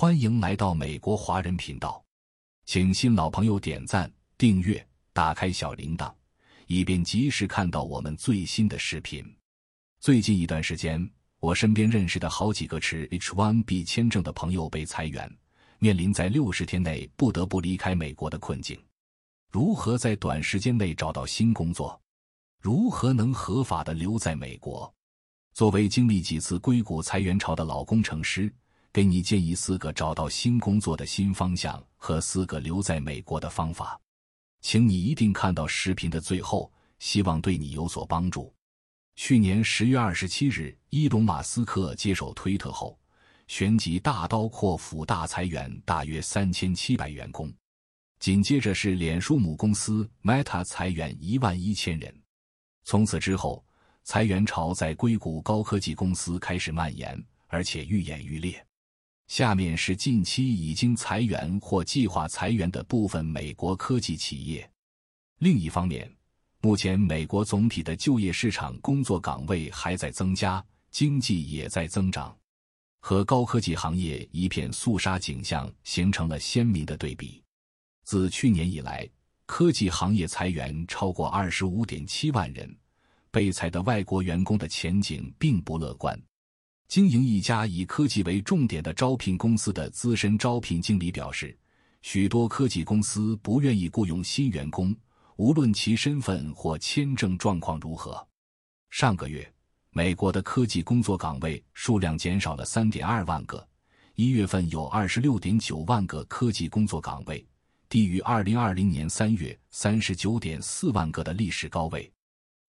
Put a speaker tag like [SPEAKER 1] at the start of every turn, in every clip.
[SPEAKER 1] 欢迎来到美国华人频道，请新老朋友点赞、订阅、打开小铃铛，以便及时看到我们最新的视频。最近一段时间，我身边认识的好几个持 H-1B 签证的朋友被裁员，面临在六十天内不得不离开美国的困境。如何在短时间内找到新工作？如何能合法的留在美国？作为经历几次硅谷裁员潮的老工程师。给你建议四个找到新工作的新方向和四个留在美国的方法，请你一定看到视频的最后，希望对你有所帮助。去年十月二十七日，伊隆马斯克接手推特后，旋即大刀阔斧大裁员大约三千七百员工，紧接着是脸书母公司 Meta 裁员一万一千人。从此之后，裁员潮在硅谷高科技公司开始蔓延，而且愈演愈烈。下面是近期已经裁员或计划裁员的部分美国科技企业。另一方面，目前美国总体的就业市场工作岗位还在增加，经济也在增长，和高科技行业一片肃杀景象形成了鲜明的对比。自去年以来，科技行业裁员超过二十五点七万人，被裁的外国员工的前景并不乐观。经营一家以科技为重点的招聘公司的资深招聘经理表示，许多科技公司不愿意雇佣新员工，无论其身份或签证状况如何。上个月，美国的科技工作岗位数量减少了三点二万个，一月份有二十六点九万个科技工作岗位，低于二零二零年三月三十九点四万个的历史高位。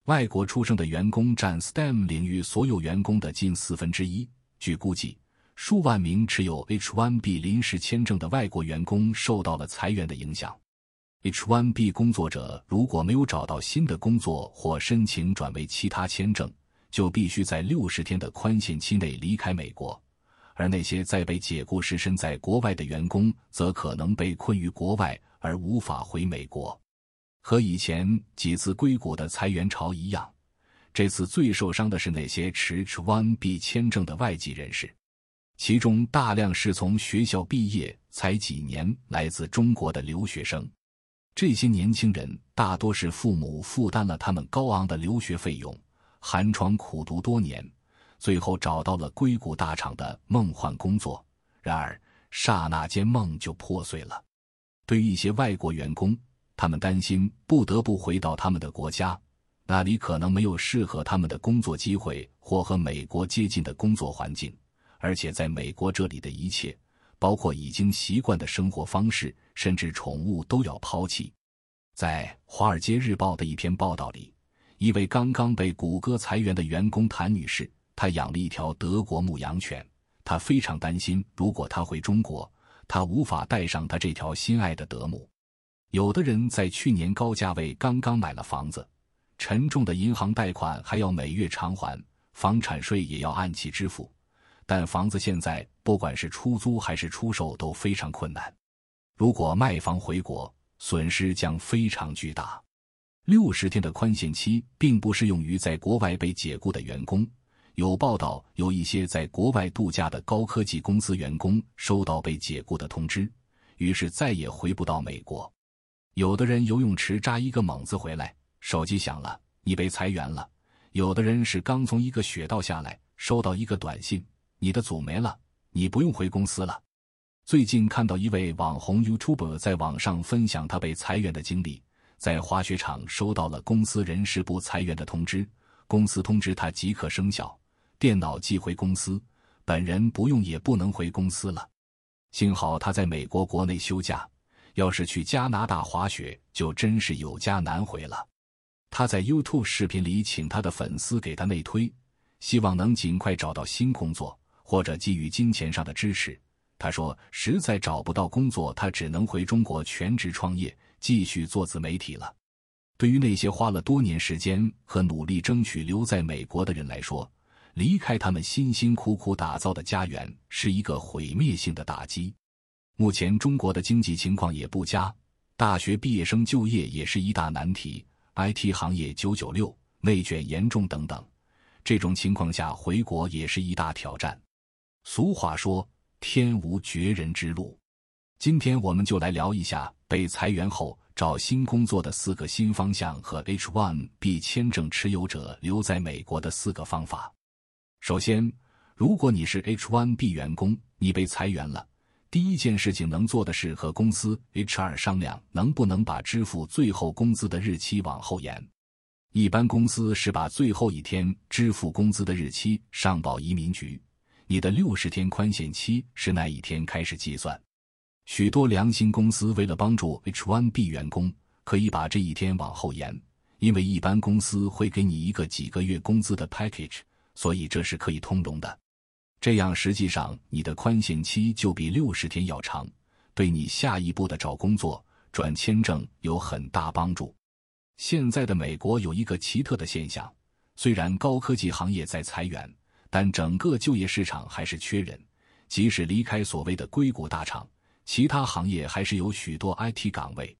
[SPEAKER 1] 外国出生的员工占 STEM 领域所有员工的近四分之一。据估计，数万名持有 H-1B 临时签证的外国员工受到了裁员的影响。H-1B 工作者如果没有找到新的工作或申请转为其他签证，就必须在六十天的宽限期内离开美国。而那些在被解雇时身在国外的员工，则可能被困于国外而无法回美国。和以前几次硅谷的裁员潮一样，这次最受伤的是那些持 H-1B 签证的外籍人士，其中大量是从学校毕业才几年来自中国的留学生。这些年轻人大多是父母负担了他们高昂的留学费用，寒窗苦读多年，最后找到了硅谷大厂的梦幻工作。然而，刹那间梦就破碎了。对于一些外国员工，他们担心不得不回到他们的国家，那里可能没有适合他们的工作机会或和美国接近的工作环境，而且在美国这里的一切，包括已经习惯的生活方式，甚至宠物都要抛弃。在《华尔街日报》的一篇报道里，一位刚刚被谷歌裁员的员工谭女士，她养了一条德国牧羊犬，她非常担心，如果她回中国，她无法带上她这条心爱的德牧。有的人在去年高价位刚刚买了房子，沉重的银行贷款还要每月偿还，房产税也要按期支付，但房子现在不管是出租还是出售都非常困难。如果卖房回国，损失将非常巨大。六十天的宽限期并不适用于在国外被解雇的员工。有报道，有一些在国外度假的高科技公司员工收到被解雇的通知，于是再也回不到美国。有的人游泳池扎一个猛子回来，手机响了，你被裁员了。有的人是刚从一个雪道下来，收到一个短信，你的组没了，你不用回公司了。最近看到一位网红 YouTuber 在网上分享他被裁员的经历，在滑雪场收到了公司人事部裁员的通知，公司通知他即刻生效，电脑寄回公司，本人不用也不能回公司了。幸好他在美国国内休假。要是去加拿大滑雪，就真是有家难回了。他在 YouTube 视频里请他的粉丝给他内推，希望能尽快找到新工作，或者给予金钱上的支持。他说：“实在找不到工作，他只能回中国全职创业，继续做自媒体了。”对于那些花了多年时间和努力争取留在美国的人来说，离开他们辛辛苦苦打造的家园是一个毁灭性的打击。目前中国的经济情况也不佳，大学毕业生就业也是一大难题，IT 行业九九六内卷严重等等。这种情况下回国也是一大挑战。俗话说：“天无绝人之路。今天我们就来聊一下被裁员后找新工作的四个新方向和 H-1B 签证持有者留在美国的四个方法。首先，如果你是 H-1B 员工，你被裁员了，第一件事情能做的是和公司 HR 商量能不能把支付最后工资的日期往后延。一般公司是把最后一天支付工资的日期上报移民局，你的六十天宽限期是那一天开始计算。许多良心公司为了帮助 H1B 员工，可以把这一天往后延，因为一般公司会给你一个几个月工资的 package，所以这是可以通融的。这样实际上你的宽限期就比六十天要长，对你下一步的找工作、转签证有很大帮助。现在的美国有一个奇特的现象，虽然高科技行业在裁员，但整个就业市场还是缺人。即使离开所谓的硅谷大厂，其他行业还是有许多 IT 岗位。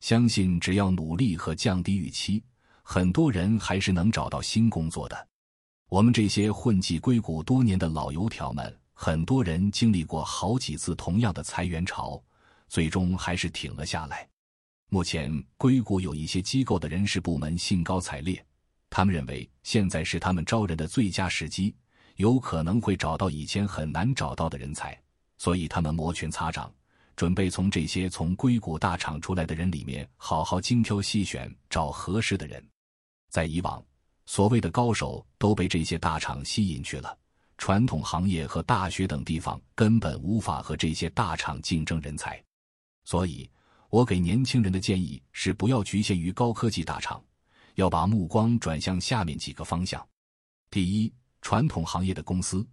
[SPEAKER 1] 相信只要努力和降低预期，很多人还是能找到新工作的。我们这些混迹硅谷多年的老油条们，很多人经历过好几次同样的裁员潮，最终还是挺了下来。目前，硅谷有一些机构的人事部门兴高采烈，他们认为现在是他们招人的最佳时机，有可能会找到以前很难找到的人才，所以他们摩拳擦掌，准备从这些从硅谷大厂出来的人里面好好精挑细选，找合适的人。在以往，所谓的高手都被这些大厂吸引去了，传统行业和大学等地方根本无法和这些大厂竞争人才，所以。我给年轻人的建议是：不要局限于高科技大厂，要把目光转向下面几个方向。第一，传统行业的公司，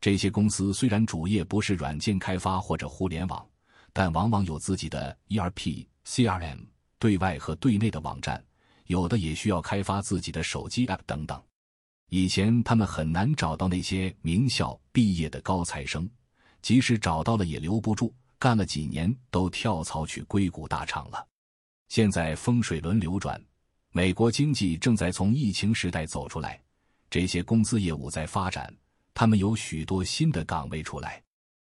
[SPEAKER 1] 这些公司虽然主业不是软件开发或者互联网，但往往有自己的 ERP、CRM，对外和对内的网站，有的也需要开发自己的手机 App 等等。以前他们很难找到那些名校毕业的高材生，即使找到了也留不住。干了几年，都跳槽去硅谷大厂了。现在风水轮流转，美国经济正在从疫情时代走出来，这些公司业务在发展，他们有许多新的岗位出来。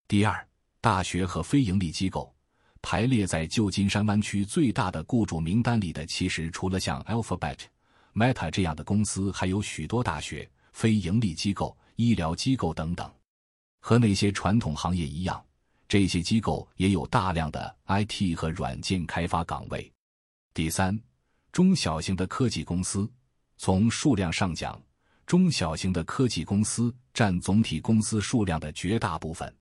[SPEAKER 1] 第二，大学和非盈利机构排列在旧金山湾区最大的雇主名单里的，其实除了像 Alphabet、Meta 这样的公司，还有许多大学、非营利机构、医疗机构等等。和那些传统行业一样。这些机构也有大量的 IT 和软件开发岗位。第三，中小型的科技公司，从数量上讲，中小型的科技公司占总体公司数量的绝大部分。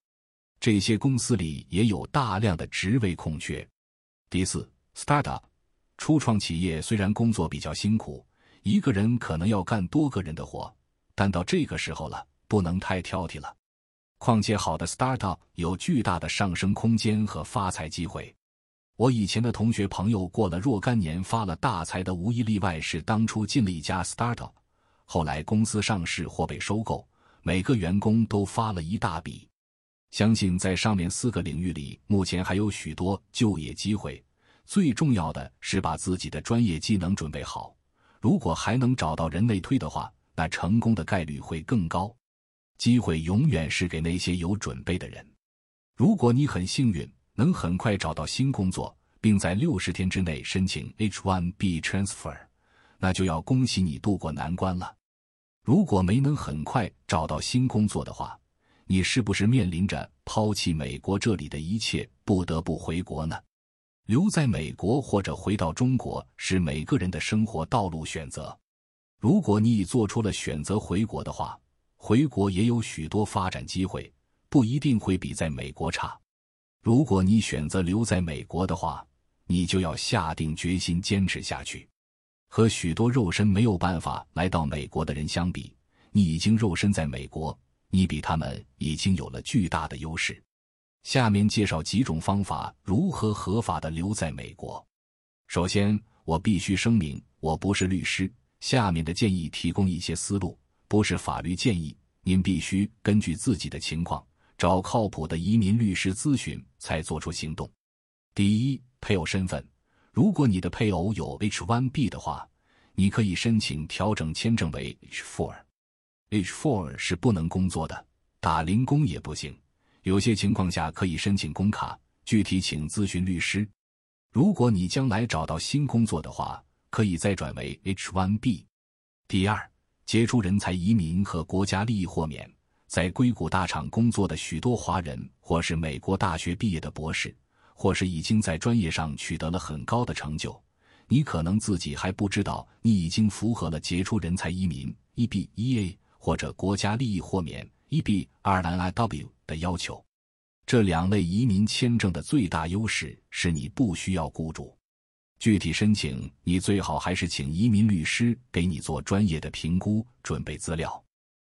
[SPEAKER 1] 这些公司里也有大量的职位空缺。第四，startup，初创企业虽然工作比较辛苦，一个人可能要干多个人的活，但到这个时候了，不能太挑剔了。况且，好的 startup 有巨大的上升空间和发财机会。我以前的同学朋友过了若干年发了大财的，无一例外是当初进了一家 startup，后来公司上市或被收购，每个员工都发了一大笔。相信在上面四个领域里，目前还有许多就业机会。最重要的是把自己的专业技能准备好。如果还能找到人内推的话，那成功的概率会更高。机会永远是给那些有准备的人。如果你很幸运，能很快找到新工作，并在六十天之内申请 H-1B transfer，那就要恭喜你渡过难关了。如果没能很快找到新工作的话，你是不是面临着抛弃美国这里的一切，不得不回国呢？留在美国或者回到中国是每个人的生活道路选择。如果你已做出了选择回国的话，回国也有许多发展机会，不一定会比在美国差。如果你选择留在美国的话，你就要下定决心坚持下去。和许多肉身没有办法来到美国的人相比，你已经肉身在美国，你比他们已经有了巨大的优势。下面介绍几种方法如何合法的留在美国。首先，我必须声明，我不是律师。下面的建议提供一些思路。不是法律建议，您必须根据自己的情况找靠谱的移民律师咨询，才做出行动。第一，配偶身份，如果你的配偶有 H-1B 的话，你可以申请调整签证为 H-4。H-4 是不能工作的，打零工也不行，有些情况下可以申请工卡，具体请咨询律师。如果你将来找到新工作的话，可以再转为 H-1B。第二，杰出人才移民和国家利益豁免。在硅谷大厂工作的许多华人，或是美国大学毕业的博士，或是已经在专业上取得了很高的成就。你可能自己还不知道，你已经符合了杰出人才移民 （EB、EA） 或者国家利益豁免 （EB、RNIW） 的要求。这两类移民签证的最大优势是你不需要雇主。具体申请，你最好还是请移民律师给你做专业的评估，准备资料。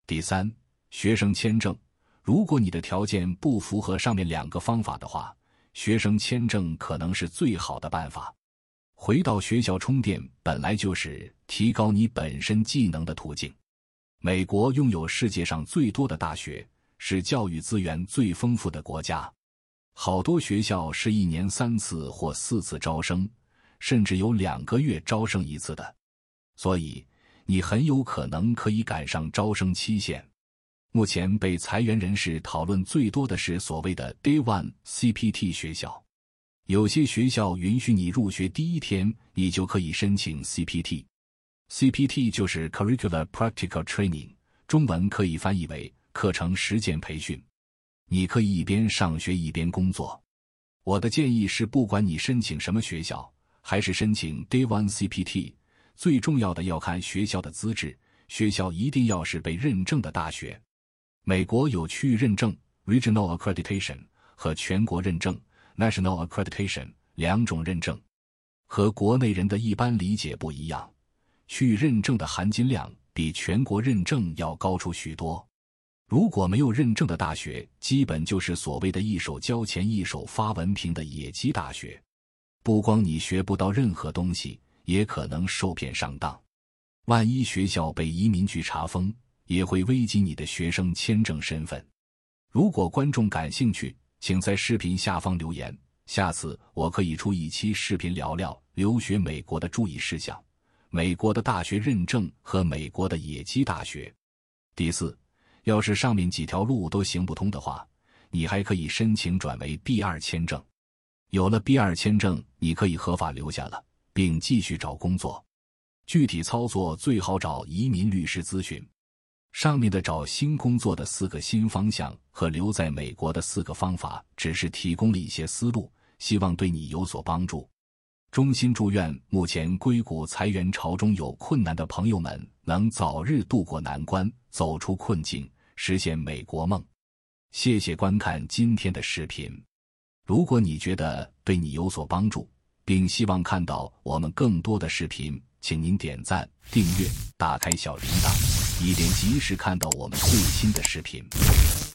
[SPEAKER 1] 第三，学生签证。如果你的条件不符合上面两个方法的话，学生签证可能是最好的办法。回到学校充电本来就是提高你本身技能的途径。美国拥有世界上最多的大学，是教育资源最丰富的国家。好多学校是一年三次或四次招生，甚至有两个月招生一次的，所以你很有可能可以赶上招生期限。目前被裁员人士讨论最多的是所谓的 Day One CPT 学校。有些学校允许你入学第一天，你就可以申请 CPT。CPT 就是 Curricular Practical Training，中文可以翻译为课程实践培训。你可以一边上学一边工作。我的建议是，不管你申请什么学校，还是申请 Day One CPT，最重要的要看学校的资质。学校一定要是被认证的大学。美国有区域认证 （Regional Accreditation） 和全国认证。National Accreditation 两种认证和国内人的一般理解不一样，区域认证的含金量比全国认证要高出许多。如果没有认证的大学，基本就是所谓的一手交钱一手发文凭的野鸡大学。不光你学不到任何东西，也可能受骗上当。万一学校被移民局查封，也会危及你的学生签证身份。如果观众感兴趣，请在视频下方留言，下次我可以出一期视频聊聊留学美国的注意事项、美国的大学认证和美国的野鸡大学。第四，要是上面几条路都行不通的话，你还可以申请转为 B 二签证。有了 B 二签证，你可以合法留下了，并继续找工作。具体操作最好找移民律师咨询。上面的找新工作的四个新方向和留在美国的四个方法，只是提供了一些思路，希望对你有所帮助。衷心祝愿目前硅谷裁员潮中有困难的朋友们能早日渡过难关，走出困境，实现美国梦。谢谢观看今天的视频。如果你觉得对你有所帮助，并希望看到我们更多的视频，请您点赞、订阅、打开小铃铛。以便及时看到我们最新的视频。